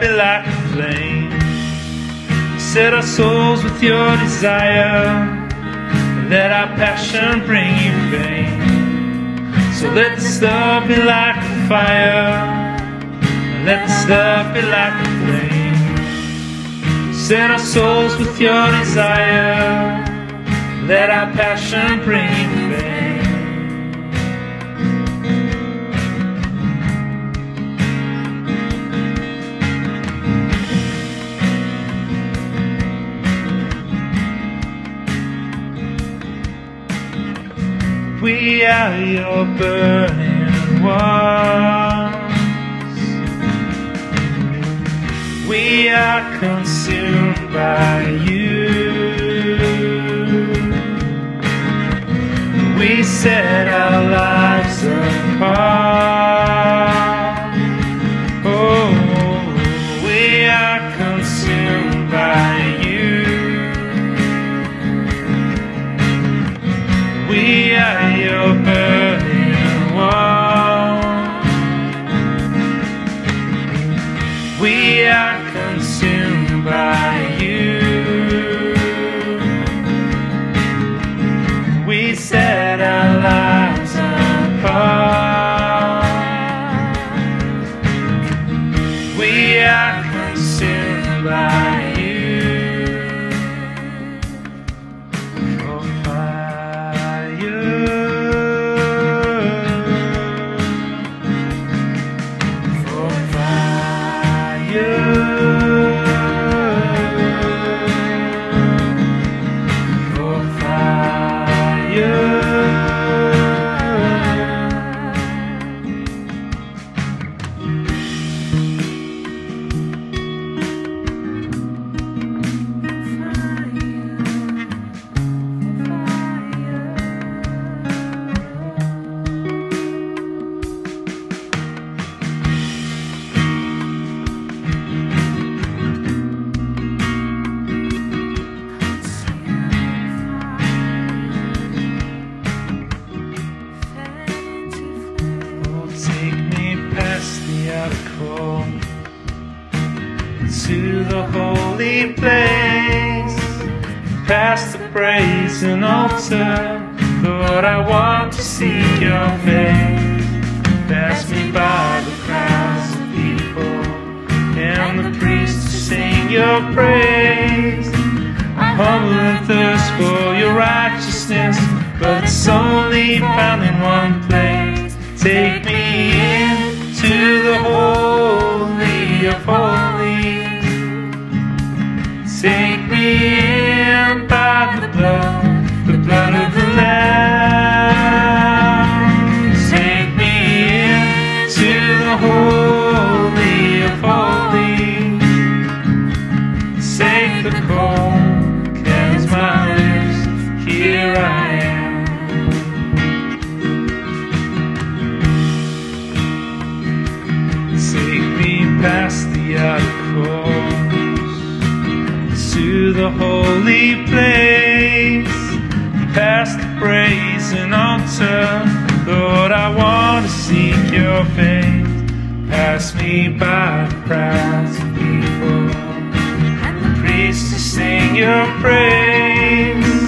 be like a flame. Set our souls with your desire. Let our passion bring you fame. So let the stuff be like a fire. Let the stuff be like a flame. Set our souls with your desire. Let our passion bring you we are your burning ones. We are consumed by you. We set our lives apart. Past the brazen altar. Lord, I want to see your face. Pass me by the crowds of people and the priests to sing your praise. I hunger and thirst for your righteousness, but it's only found in one place. Take me into the holy holy place, past the brazen altar. Lord, I want to seek your face. Pass me by the crowds of people and the priests to sing your praise.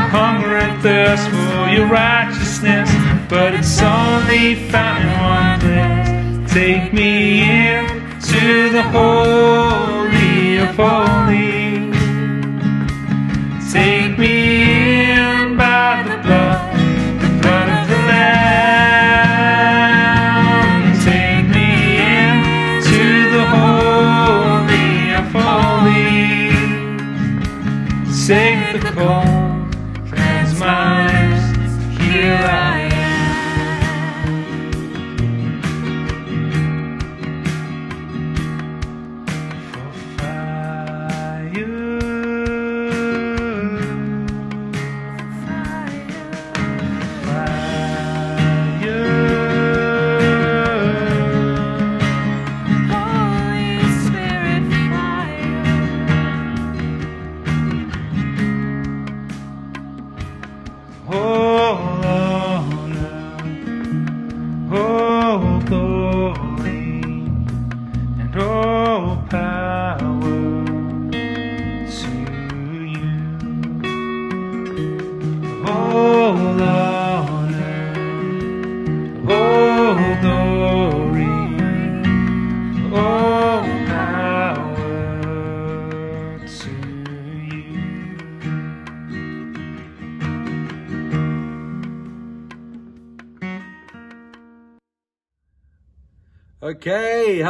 I hunger and thirst for your righteousness, but it's only found in one place. Take me in to the holy of holies.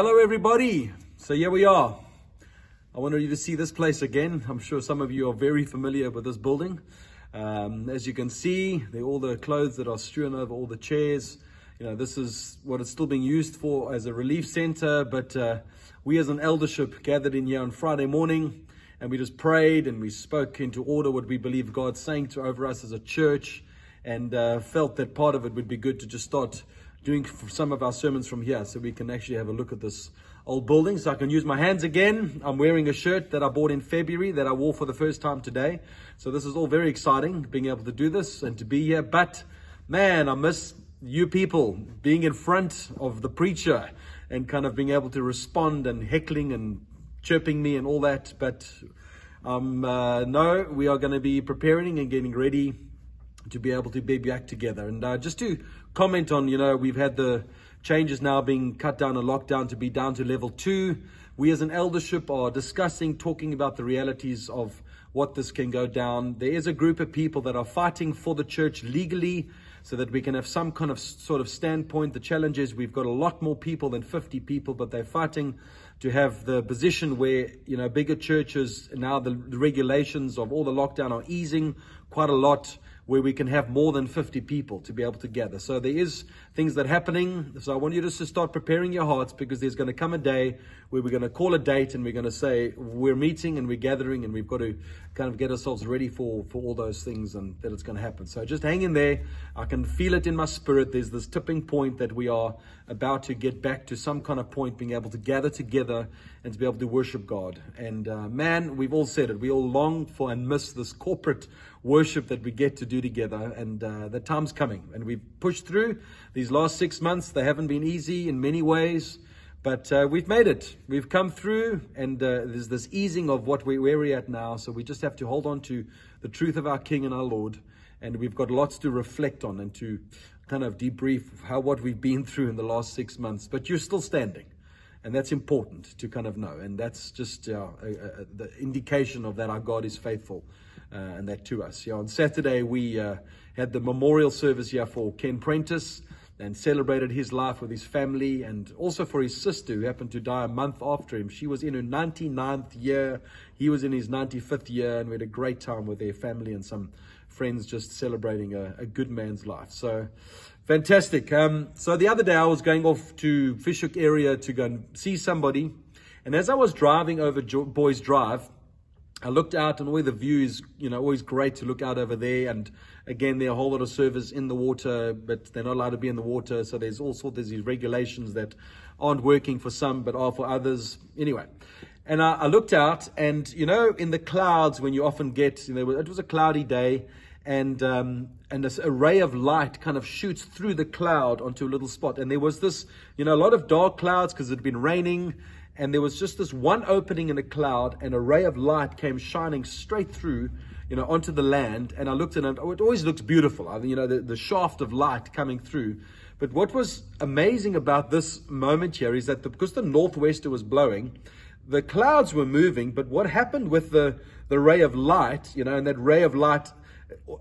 Hello everybody. So here we are. I wanted you to see this place again. I'm sure some of you are very familiar with this building. Um, as you can see, are all the clothes that are strewn over all the chairs. You know, this is what it's still being used for as a relief center. But uh, we, as an eldership, gathered in here on Friday morning, and we just prayed and we spoke into order what we believe God's saying to over us as a church, and uh, felt that part of it would be good to just start doing some of our sermons from here, so we can actually have a look at this old building. So I can use my hands again. I'm wearing a shirt that I bought in February that I wore for the first time today. So this is all very exciting, being able to do this and to be here. But man, I miss you people being in front of the preacher and kind of being able to respond and heckling and chirping me and all that. But um, uh, no, we are going to be preparing and getting ready to be able to be back together. And uh, just to comment on, you know, we've had the changes now being cut down and lockdown to be down to level two. We as an eldership are discussing, talking about the realities of what this can go down. There is a group of people that are fighting for the church legally so that we can have some kind of sort of standpoint. The challenge is we've got a lot more people than 50 people, but they're fighting to have the position where, you know, bigger churches now the, the regulations of all the lockdown are easing quite a lot where we can have more than 50 people to be able to gather. So there is things that are happening. So I want you just to start preparing your hearts because there's going to come a day where we're going to call a date and we're going to say we're meeting and we're gathering and we've got to kind of get ourselves ready for, for all those things and that it's going to happen. So just hang in there. I can feel it in my spirit. There's this tipping point that we are about to get back to some kind of point, being able to gather together and to be able to worship God. And uh, man, we've all said it. We all long for and miss this corporate worship that we get to do together. And uh, the time's coming. And we've pushed through these last six months. They haven't been easy in many ways. But uh, we've made it. We've come through, and uh, there's this easing of what we, where we're at now. So we just have to hold on to the truth of our King and our Lord. And we've got lots to reflect on and to kind of debrief how what we've been through in the last six months. But you're still standing. And that's important to kind of know. And that's just uh, the indication of that our God is faithful uh, and that to us. Yeah, on Saturday, we uh, had the memorial service here for Ken Prentice and celebrated his life with his family and also for his sister who happened to die a month after him. She was in her 99th year, he was in his 95th year, and we had a great time with their family and some friends just celebrating a, a good man's life. So fantastic. Um, so the other day I was going off to Fish Hoek area to go and see somebody, and as I was driving over jo- Boyes Drive, I looked out and all the view is, you know, always great to look out over there. And again, there are a whole lot of servers in the water, but they're not allowed to be in the water. So there's all sorts of these regulations that aren't working for some, but are for others. Anyway. And I, I looked out and, you know, in the clouds when you often get, you know, it was a cloudy day and, um, and this array of light kind of shoots through the cloud onto a little spot. And there was this, you know, a lot of dark clouds because it had been raining and there was just this one opening in a cloud, and a ray of light came shining straight through, you know, onto the land. And I looked at it; it always looks beautiful. I, you know, the, the shaft of light coming through. But what was amazing about this moment here is that the, because the northwester was blowing, the clouds were moving. But what happened with the the ray of light, you know, and that ray of light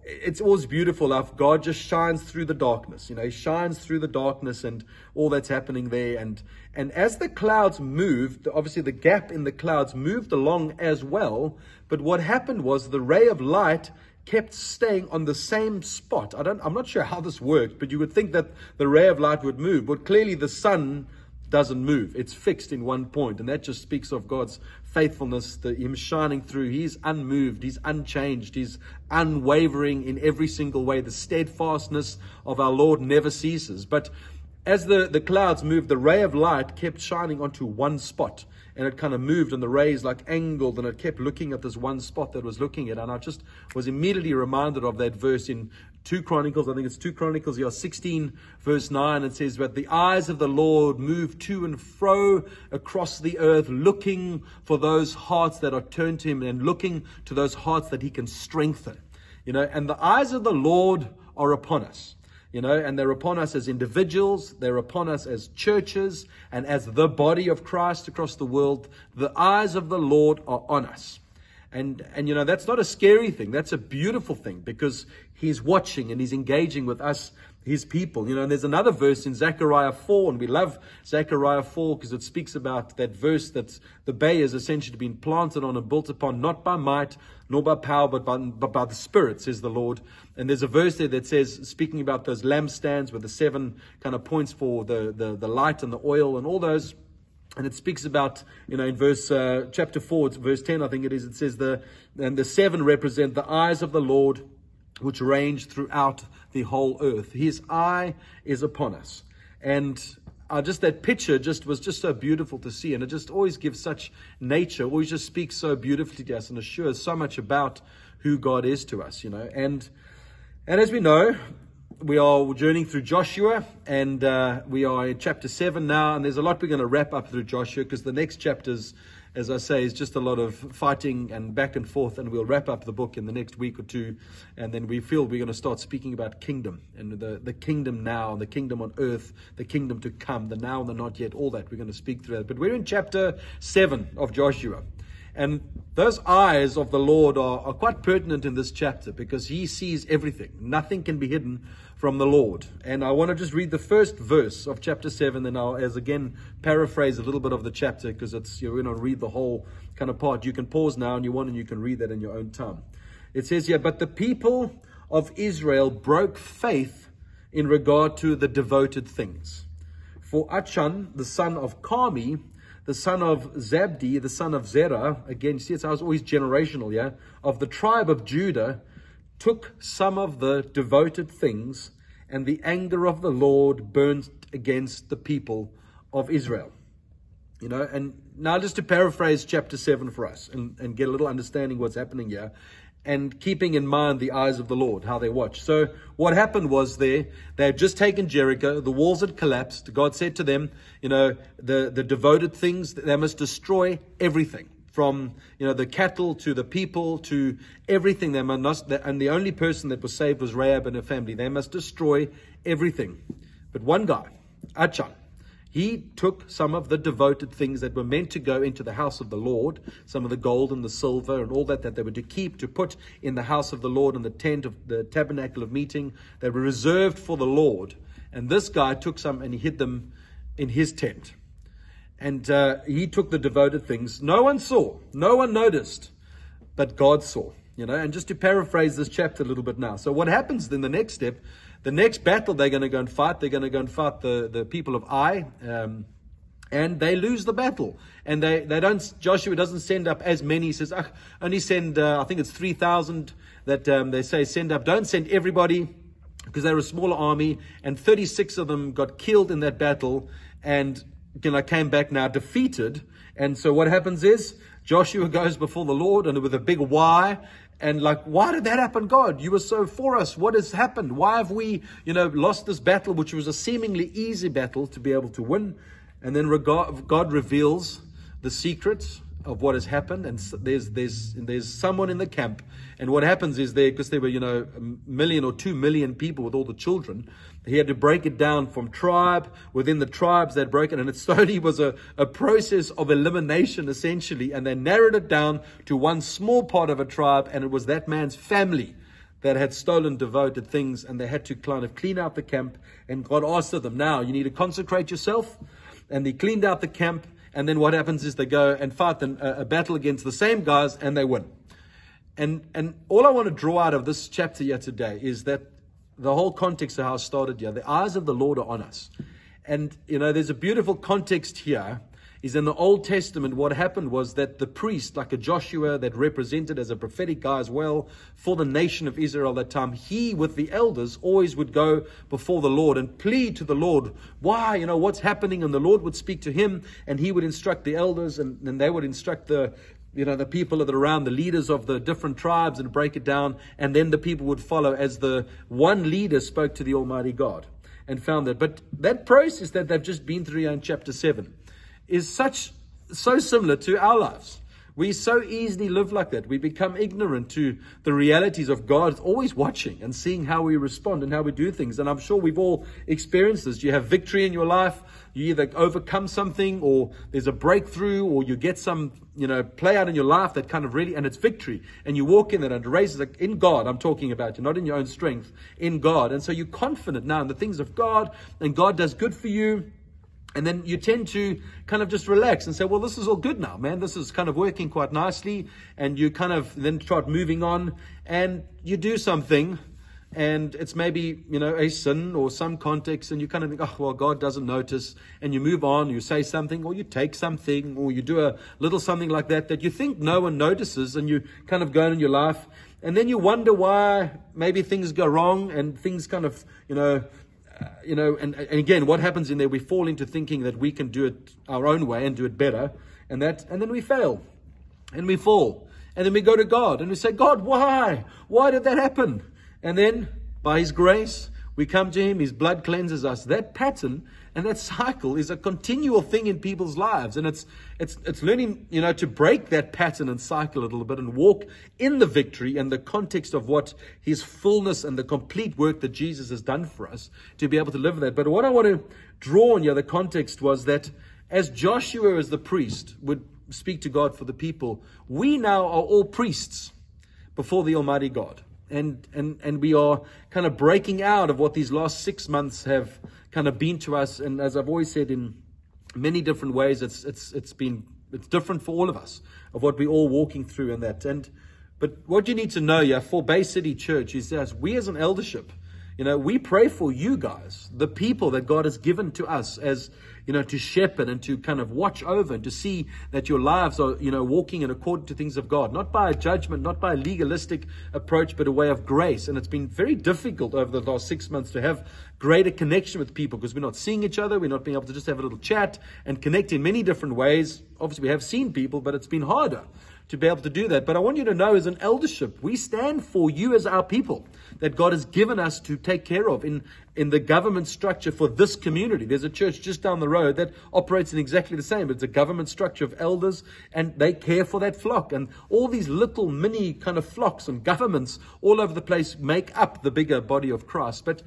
it's always beautiful how God just shines through the darkness. You know, He shines through the darkness and all that's happening there. And and as the clouds moved, obviously the gap in the clouds moved along as well. But what happened was the ray of light kept staying on the same spot. I don't I'm not sure how this worked, but you would think that the ray of light would move. But clearly the sun doesn't move. It's fixed in one point, and that just speaks of God's faithfulness, the, Him shining through. He's unmoved, He's unchanged, He's unwavering in every single way. The steadfastness of our Lord never ceases. But as the, the clouds moved, the ray of light kept shining onto one spot. And it kind of moved, and the rays like angled, and it kept looking at this one spot that was looking at. And I just was immediately reminded of that verse in 2 Chronicles, I think it's 2 Chronicles, yeah, 16, verse 9. It says, But the eyes of the Lord move to and fro across the earth, looking for those hearts that are turned to Him and looking to those hearts that He can strengthen. You know, and the eyes of the Lord are upon us you know, and they're upon us as individuals, they're upon us as churches, and as the body of Christ across the world. The eyes of the Lord are on us. And, and you know, that's not a scary thing. That's a beautiful thing because he's watching and he's engaging with us, his people. You know, and there's another verse in Zechariah 4, and we love Zechariah 4 because it speaks about that verse that the bay has essentially been planted on and built upon, not by might nor by power, but by, but by the Spirit, says the Lord. And there's a verse there that says, speaking about those lampstands with the seven kind of points for the, the, the light and the oil and all those and it speaks about, you know, in verse uh, chapter four, verse ten, I think it is. It says the and the seven represent the eyes of the Lord, which range throughout the whole earth. His eye is upon us, and uh, just that picture just was just so beautiful to see, and it just always gives such nature. Always just speaks so beautifully to us and assures so much about who God is to us, you know. And and as we know, we are journeying through Joshua, and uh, we are in chapter 7 now, and there's a lot we're going to wrap up through Joshua because the next chapters, as I say, is just a lot of fighting and back and forth, and we'll wrap up the book in the next week or two, and then we feel we're going to start speaking about kingdom and the, the kingdom now, the kingdom on earth, the kingdom to come, the now and the not yet, all that we're going to speak through that. But we're in chapter 7 of Joshua. And those eyes of the Lord are, are quite pertinent in this chapter because he sees everything. Nothing can be hidden from the Lord. And I want to just read the first verse of chapter 7, and I'll, as again, paraphrase a little bit of the chapter because it's, you're going to read the whole kind of part. You can pause now and you want, and you can read that in your own time. It says here, But the people of Israel broke faith in regard to the devoted things. For Achan, the son of Carmi, the son of Zabdi, the son of Zerah, again, see, it's, I was always generational, yeah, of the tribe of Judah, took some of the devoted things, and the anger of the Lord burnt against the people of Israel. You know, and now just to paraphrase chapter 7 for us and, and get a little understanding what's happening here. And keeping in mind the eyes of the Lord, how they watch. So what happened was there, they had just taken Jericho, the walls had collapsed. God said to them, you know, the, the devoted things, they must destroy everything. From you know the cattle to the people to everything, they must, and the only person that was saved was Rahab and her family. They must destroy everything. But one guy, Achan, he took some of the devoted things that were meant to go into the house of the Lord, some of the gold and the silver and all that that they were to keep to put in the house of the Lord and the tent of the tabernacle of meeting that were reserved for the Lord. And this guy took some and he hid them in his tent. And uh, he took the devoted things. No one saw, no one noticed, but God saw. You know, and just to paraphrase this chapter a little bit now. So what happens then the next step? The next battle they're going to go and fight, they're going to go and fight the, the people of Ai. Um, and they lose the battle. And they, they don't, Joshua doesn't send up as many. He says, only send, uh, I think it's 3,000 that um, they say send up. Don't send everybody because they're a smaller army. And 36 of them got killed in that battle. And you know, came back now defeated. And so what happens is Joshua goes before the Lord and with a big why. And like, why did that happen, God? You were so for us. What has happened? Why have we, you know, lost this battle, which was a seemingly easy battle to be able to win? And then God reveals the secrets of what has happened, and there's there's there's someone in the camp, and what happens is there because there were you know a million or two million people with all the children, he had to break it down from tribe within the tribes they'd broken, and it slowly was a, a process of elimination essentially, and they narrowed it down to one small part of a tribe, and it was that man's family that had stolen devoted things, and they had to kind of clean out the camp, and God asked of them, now you need to consecrate yourself, and they cleaned out the camp and then what happens is they go and fight a, battle against the same guys and they win. And, and all I want to draw out of this chapter here today is that the whole context of how it started here, the eyes of the Lord are on us. And, you know, there's a beautiful context here is in the Old Testament, what happened was that the priest, like a Joshua that represented as a prophetic guy as well for the nation of Israel at that time, he with the elders always would go before the Lord and plead to the Lord, why, you know, what's happening? And the Lord would speak to him and he would instruct the elders and, and they would instruct the, you know, the people that are around, the leaders of the different tribes and break it down. And then the people would follow as the one leader spoke to the Almighty God and found that. But that process that they've just been through in chapter 7 is such so similar to our lives. We so easily live like that. We become ignorant to the realities of God always watching and seeing how we respond and how we do things. And I'm sure we've all experienced this. You have victory in your life. You either overcome something or there's a breakthrough or you get some, you know, play out in your life that kind of really, and it's victory. And you walk in it and it raises in God. I'm talking about you, not in your own strength, in God. And so you're confident now in the things of God and God does good for you and then you tend to kind of just relax and say, well, this is all good now, man. This is kind of working quite nicely. And you kind of then start moving on and you do something and it's maybe, you know, a sin or some context and you kind of think, oh, well, God doesn't notice. And you move on, you say something or you take something or you do a little something like that that you think no one notices and you kind of go on in your life. And then you wonder why maybe things go wrong and things kind of, you know, Uh, you know, and, and again, what happens in there? We fall into thinking that we can do it our own way and do it better, and that, and then we fail, and we fall, and then we go to God and we say, God, why? Why did that happen? And then, by His grace, we come to Him, His blood cleanses us. That pattern and that cycle is a continual thing in people's lives. And it's, it's, it's learning, you know, to break that pattern and cycle a little bit and walk in the victory and the context of what His fullness and the complete work that Jesus has done for us to be able to live that. But what I want to draw on here, the context was that as Joshua, as the priest, would speak to God for the people, we now are all priests before the Almighty God and, and, and we are kind of breaking out of what these last six months have kind of been to us. And as I've always said, in many different ways, it's, it's, it's been, it's different for all of us of what we're all walking through and that. And, but what you need to know, yeah, for Bay City Church is that we as an eldership, you know, we pray for you guys, the people that God has given to us as, you know, to shepherd and to kind of watch over and to see that your lives are, you know, walking in accord to things of God, not by a judgment, not by a legalistic approach, but a way of grace. And it's been very difficult over the last six months to have greater connection with people because we're not seeing each other. We're not being able to just have a little chat and connect in many different ways. Obviously, we have seen people, but it's been harder to be able to do that. But I want you to know as an eldership, we stand for you as our people that God has given us to take care of in, in the government structure for this community. There's a church just down the road that operates in exactly the same. It's a government structure of elders and they care for that flock. And all these little mini kind of flocks and governments all over the place make up the bigger body of Christ. But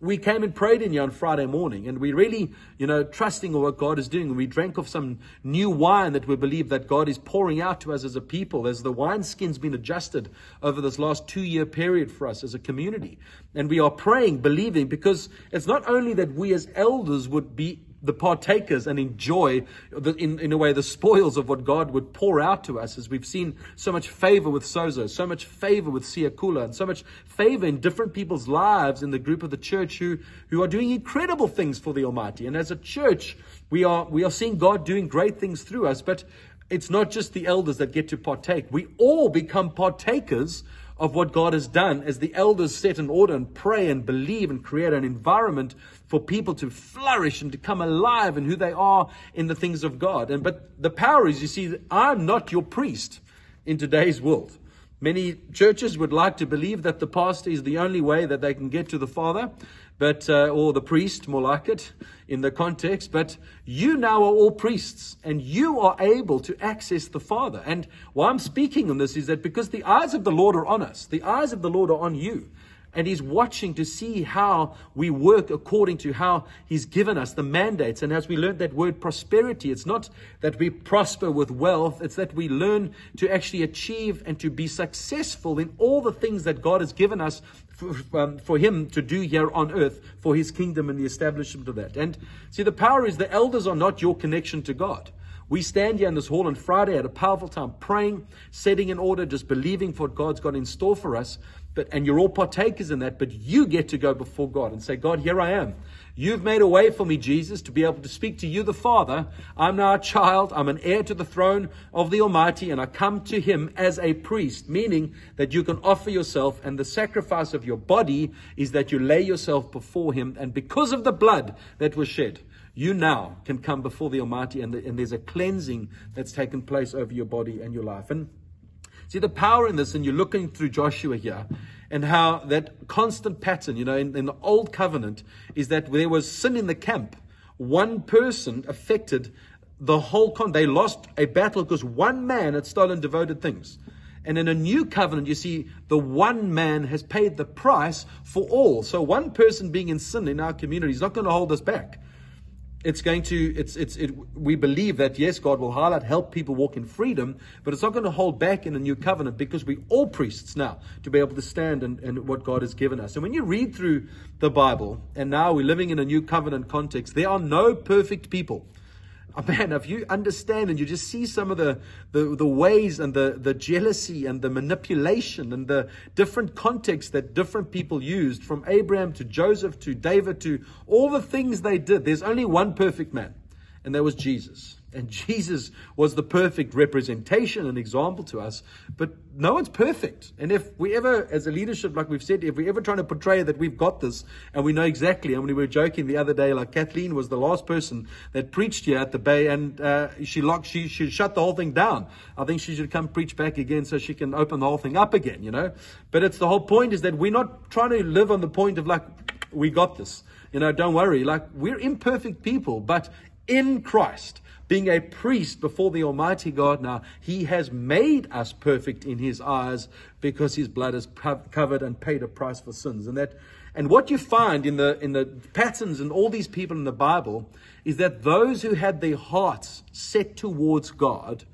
we came and prayed in here on Friday morning, and we really, you know, trusting in what God is doing. We drank of some new wine that we believe that God is pouring out to us as a people, as the wineskin's been adjusted over this last two year period for us as a community. And we are praying, believing, because it's not only that we as elders would be the partakers and enjoy, the, in, in a way, the spoils of what God would pour out to us as we've seen so much favor with Sozo, so much favor with Siakula, and so much favor in different people's lives in the group of the church who, who are doing incredible things for the Almighty. And as a church, we are, we are seeing God doing great things through us, but it's not just the elders that get to partake. We all become partakers of what God has done as the elders set in order and pray and believe and create an environment for people to flourish and to come alive in who they are in the things of God. And but the power is, you see, I'm not your priest in today's world. Many churches would like to believe that the pastor is the only way that they can get to the Father, but uh, or the priest, more like it, in the context. But you now are all priests, and you are able to access the Father. And why I'm speaking on this is that because the eyes of the Lord are on us, the eyes of the Lord are on you. And he's watching to see how we work according to how he's given us the mandates. And as we learned that word prosperity, it's not that we prosper with wealth, it's that we learn to actually achieve and to be successful in all the things that God has given us for, um, for him to do here on earth for his kingdom and the establishment of that. And see, the power is the elders are not your connection to God. We stand here in this hall on Friday at a powerful time, praying, setting in order, just believing for what God's got in store for us. But and you're all partakers in that, but you get to go before God and say, God, here I am. You've made a way for me, Jesus, to be able to speak to you, the Father. I'm now a child. I'm an heir to the throne of the Almighty, and I come to Him as a priest, meaning that you can offer yourself, and the sacrifice of your body is that you lay yourself before Him. And because of the blood that was shed, you now can come before the Almighty, and, the, and there's a cleansing that's taken place over your body and your life. And see the power in this, and you're looking through Joshua here, and how that constant pattern, you know, in, in the old covenant, is that there was sin in the camp. One person affected the whole con. They lost a battle because one man had stolen devoted things. And in a new covenant, you see, the one man has paid the price for all. So one person being in sin in our community is not going to hold us back it's going to it's it's it, we believe that yes god will highlight help people walk in freedom but it's not going to hold back in the new covenant because we all priests now to be able to stand and, and what god has given us. And when you read through the bible and now we're living in a new covenant context there are no perfect people Oh, man, if you understand and you just see some of the, the, the ways and the, the jealousy and the manipulation and the different contexts that different people used, from Abraham to Joseph to David to all the things they did, there's only one perfect man, and that was Jesus. And Jesus was the perfect representation and example to us. But no one's perfect. And if we ever, as a leadership, like we've said, if we're ever trying to portray that we've got this and we know exactly, I mean, we were joking the other day, like Kathleen was the last person that preached here at the Bay and uh, she locked, she, she shut the whole thing down. I think she should come preach back again so she can open the whole thing up again, you know? But it's the whole point is that we're not trying to live on the point of like, we got this. You know, don't worry. Like, we're imperfect people, but in Christ being a priest before the Almighty God now, He has made us perfect in His eyes because His blood has covered and paid a price for sins. And that, and what you find in the in the patterns and all these people in the Bible is that those who had their hearts set towards God,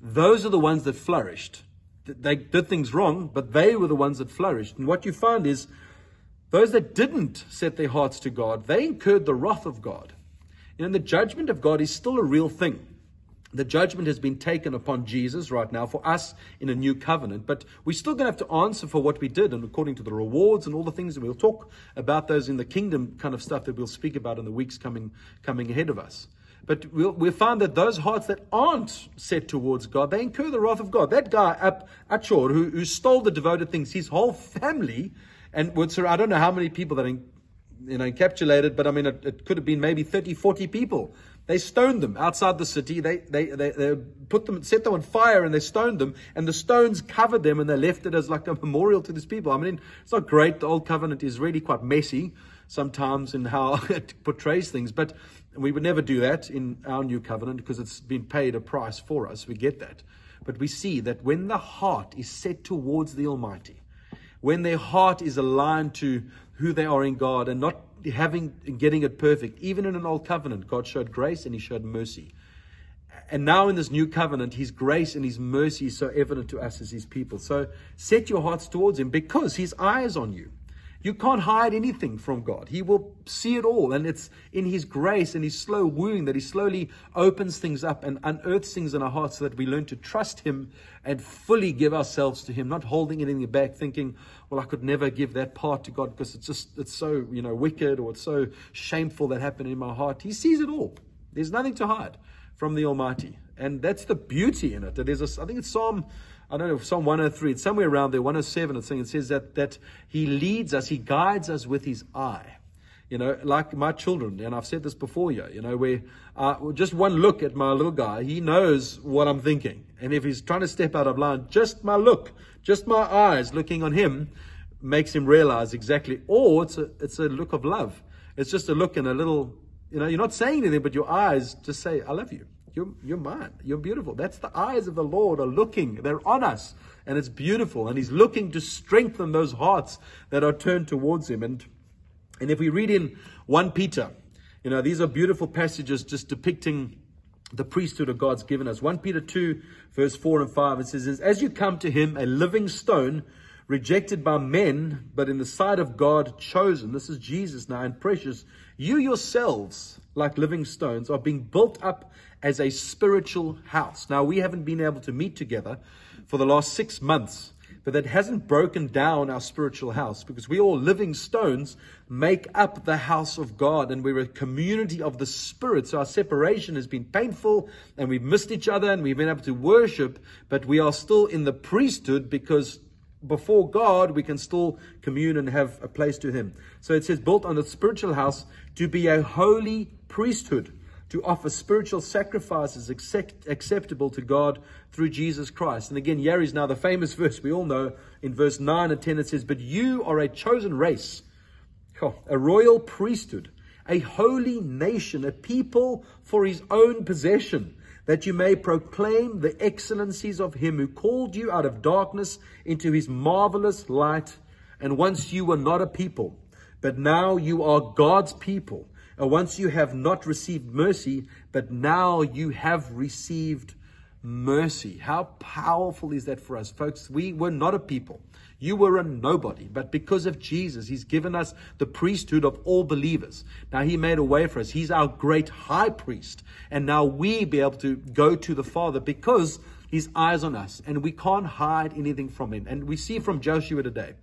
those are the ones that flourished. They did things wrong, but they were the ones that flourished. And what you find is those that didn't set their hearts to God, they incurred the wrath of God. You know, the judgment of God is still a real thing. The judgment has been taken upon Jesus right now for us in a new covenant, but we're still going to have to answer for what we did and according to the rewards and all the things, and we'll talk about those in the kingdom kind of stuff that we'll speak about in the weeks coming, coming ahead of us. But we'll, we'll find that those hearts that aren't set towards God, they incur the wrath of God. That guy, up Achor, who, who stole the devoted things, his whole family, and would I don't know how many people that you know, encapsulated, but I mean, it, it, could have been maybe 30, 40 people They stoned them outside the city. They, they, they, they put them, set them on fire and they stoned them. And the stones covered them and they left it as like a memorial to these people. I mean, it's not great. The old covenant is really quite messy sometimes in how it portrays things. But we would never do that in our new covenant because it's been paid a price for us. We get that. But we see that when the heart is set towards the Almighty, when their heart is aligned to who they are in God and not having getting it perfect, even in an old covenant, God showed grace and He showed mercy. And now in this new covenant, His grace and His mercy is so evident to us as His people. So set your hearts towards Him because His eye is on you. You can't hide anything from God. He will see it all. And it's in His grace and His slow wooing that He slowly opens things up and unearths things in our hearts so that we learn to trust Him and fully give ourselves to Him, not holding anything back, thinking, well, I could never give that part to God because it's just, it's so, you know, wicked or it's so shameful that happened in my heart. He sees it all. There's nothing to hide from the Almighty. And that's the beauty in it. There's a, I think it's Psalm I don't know, if Psalm 103, it's somewhere around there, 107, it's saying, it says that, that he leads us, he guides us with his eye. You know, like my children, and I've said this before you, you know, where uh, just one look at my little guy, he knows what I'm thinking. And if he's trying to step out of line, just my look, just my eyes looking on him makes him realize exactly, or it's a, it's a look of love. It's just a look and a little, you know, you're not saying anything, but your eyes just say, I love you. You're, you're mine. You're beautiful. That's the eyes of the Lord are looking. They're on us. And it's beautiful. And He's looking to strengthen those hearts that are turned towards Him. And, and if we read in 1 Peter, you know, these are beautiful passages just depicting the priesthood of God's given us. 1 Peter 2, verse 4 and 5, it says, As you come to Him, a living stone, rejected by men, but in the sight of God chosen. This is Jesus now and precious. You yourselves, like living stones, are being built up as a spiritual house. Now, we haven't been able to meet together for the last six months, but that hasn't broken down our spiritual house because we all living stones make up the house of God and we're a community of the Spirit. So our separation has been painful and we've missed each other and we've been able to worship, but we are still in the priesthood because before God, we can still commune and have a place to Him. So it says, built on the spiritual house to be a holy priesthood to offer spiritual sacrifices accept, acceptable to God through Jesus Christ. And again, Yari's now the famous verse we all know. In verse 9 and 10, it says, But you are a chosen race, a royal priesthood, a holy nation, a people for his own possession, that you may proclaim the excellencies of him who called you out of darkness into his marvelous light. And once you were not a people, but now you are God's people. And once you have not received mercy, but now you have received mercy. How powerful is that for us, folks? We were not a people. You were a nobody, but because of Jesus, He's given us the priesthood of all believers. Now He made a way for us. He's our great high priest. And now we be able to go to the Father because His eyes on us and we can't hide anything from Him. And we see from Joshua today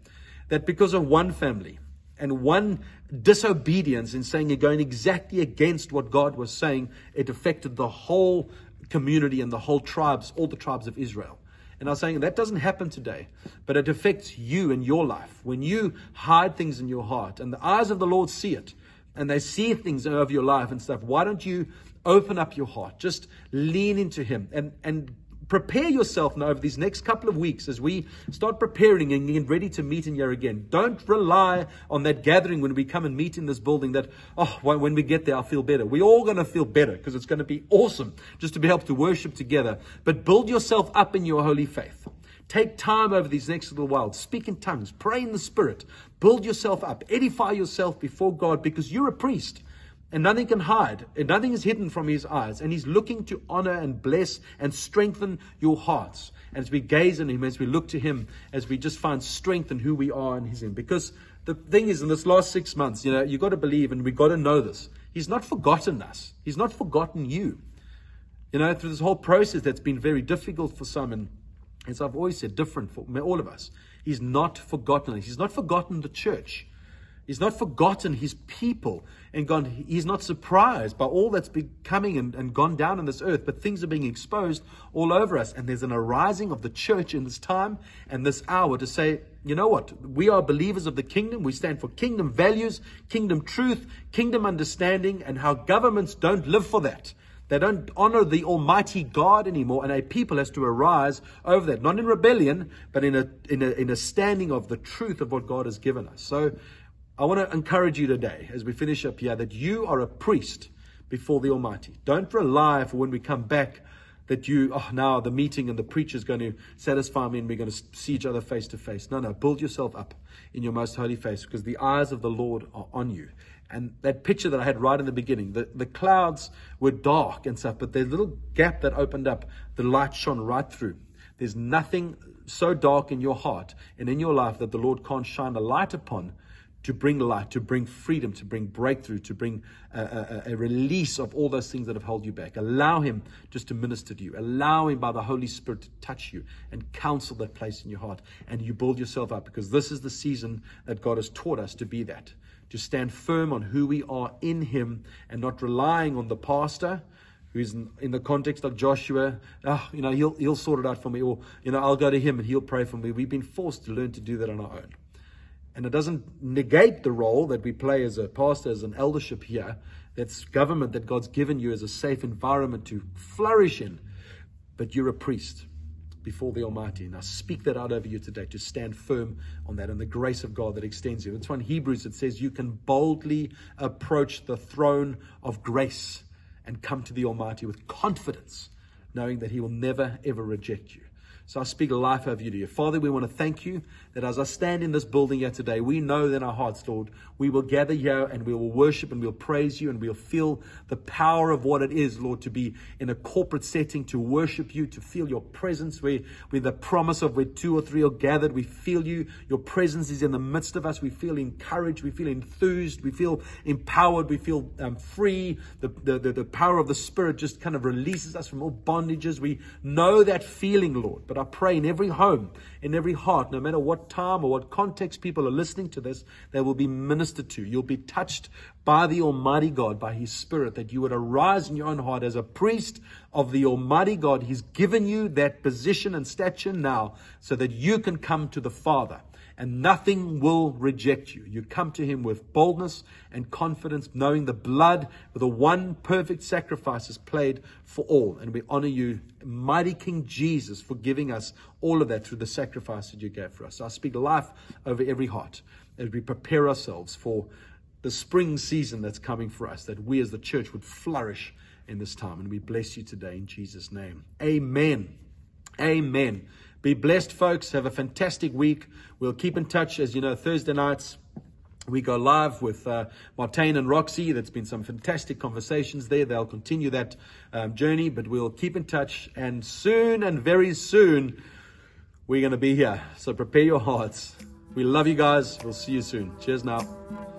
that because of one family, and one disobedience in saying you're going exactly against what God was saying, it affected the whole community and the whole tribes, all the tribes of Israel. And I was saying that doesn't happen today, but it affects you and your life. When you hide things in your heart and the eyes of the Lord see it, and they see things over your life and stuff, why don't you open up your heart? Just lean into Him and, and prepare yourself now over these next couple of weeks as we start preparing and getting ready to meet in here again. Don't rely on that gathering when we come and meet in this building that, oh, when we get there, I'll feel better. We're all going to feel better because it's going to be awesome just to be able to worship together. But build yourself up in your holy faith. Take time over these next little while. Speak in tongues. Pray in the Spirit. Build yourself up. Edify yourself before God because you're a priest and nothing can hide, and nothing is hidden from his eyes. And he's looking to honor and bless and strengthen your hearts. And as we gaze on him, as we look to him, as we just find strength in who we are in his name. Because the thing is, in this last six months, you know, you've got to believe and we've got to know this. He's not forgotten us. He's not forgotten you. You know, through this whole process that's been very difficult for some, and as I've always said, different for all of us. He's not forgotten us. He's not forgotten the church. He's not forgotten his people and gone, he's not surprised by all that's been coming and, and gone down on this earth, but things are being exposed all over us. And there's an arising of the church in this time and this hour to say, you know what? We are believers of the kingdom. We stand for kingdom values, kingdom truth, kingdom understanding, and how governments don't live for that. They don't honor the Almighty God anymore, and a people has to arise over that, not in rebellion, but in a, in a, in a standing of the truth of what God has given us. So I want to encourage you today, as we finish up here, that you are a priest before the Almighty. Don't rely for when we come back that you, oh, now the meeting and the preacher is going to satisfy me and we're going to see each other face to face. No, no, build yourself up in your most holy face because the eyes of the Lord are on you. And that picture that I had right in the beginning, the, the clouds were dark and stuff, but the little gap that opened up, the light shone right through. There's nothing so dark in your heart and in your life that the Lord can't shine a light upon to bring light, to bring freedom, to bring breakthrough, to bring a, a, a, release of all those things that have held you back. Allow Him just to minister to you. Allow Him by the Holy Spirit to touch you and counsel that place in your heart. And you build yourself up because this is the season that God has taught us to be that, to stand firm on who we are in Him and not relying on the pastor. Who's in, in the context of Joshua? Oh, you know, he'll he'll sort it out for me, or you know, I'll go to him and he'll pray for me. We've been forced to learn to do that on our own. And it doesn't negate the role that we play as a pastor, as an eldership here. That's government that God's given you as a safe environment to flourish in. But you're a priest before the Almighty. I speak that out over you today to stand firm on that and the grace of God that extends you. It's in Hebrews it says you can boldly approach the throne of grace and come to the Almighty with confidence, knowing that He will never, ever reject you. So I speak life over you to you. Father, we want to thank you that as I stand in this building here today, we know that in our hearts, Lord, we will gather here and we will worship and we'll praise you and we'll feel the power of what it is, Lord, to be in a corporate setting, to worship you, to feel your presence where, where the promise of where two or three are gathered, we feel you. Your presence is in the midst of us. We feel encouraged. We feel enthused. We feel empowered. We feel um, free. The, the, the, the power of the Spirit just kind of releases us from all bondages. We know that feeling, Lord. But I pray in every home, in every heart, no matter what time or what context people are listening to this, they will be ministered to. You'll be touched by the Almighty God, by His Spirit, that you would arise in your own heart as a priest of the Almighty God. He's given you that position and stature now so that you can come to the Father and nothing will reject you. You come to him with boldness and confidence, knowing the blood of the one perfect sacrifice is played for all. And we honor you, mighty King Jesus, for giving us all of that through the sacrifice that you gave for us. So I speak life over every heart as we prepare ourselves for the spring season that's coming for us, that we as the church would flourish in this time. And we bless you today in Jesus' name. Amen. Amen. Be blessed, folks. Have a fantastic week. We'll keep in touch. As you know, Thursday nights, we go live with uh, Martine and Roxy. That's been some fantastic conversations there. They'll continue that um, journey, but we'll keep in touch. And soon and very soon, we're going to be here. So prepare your hearts. We love you guys. We'll see you soon. Cheers now.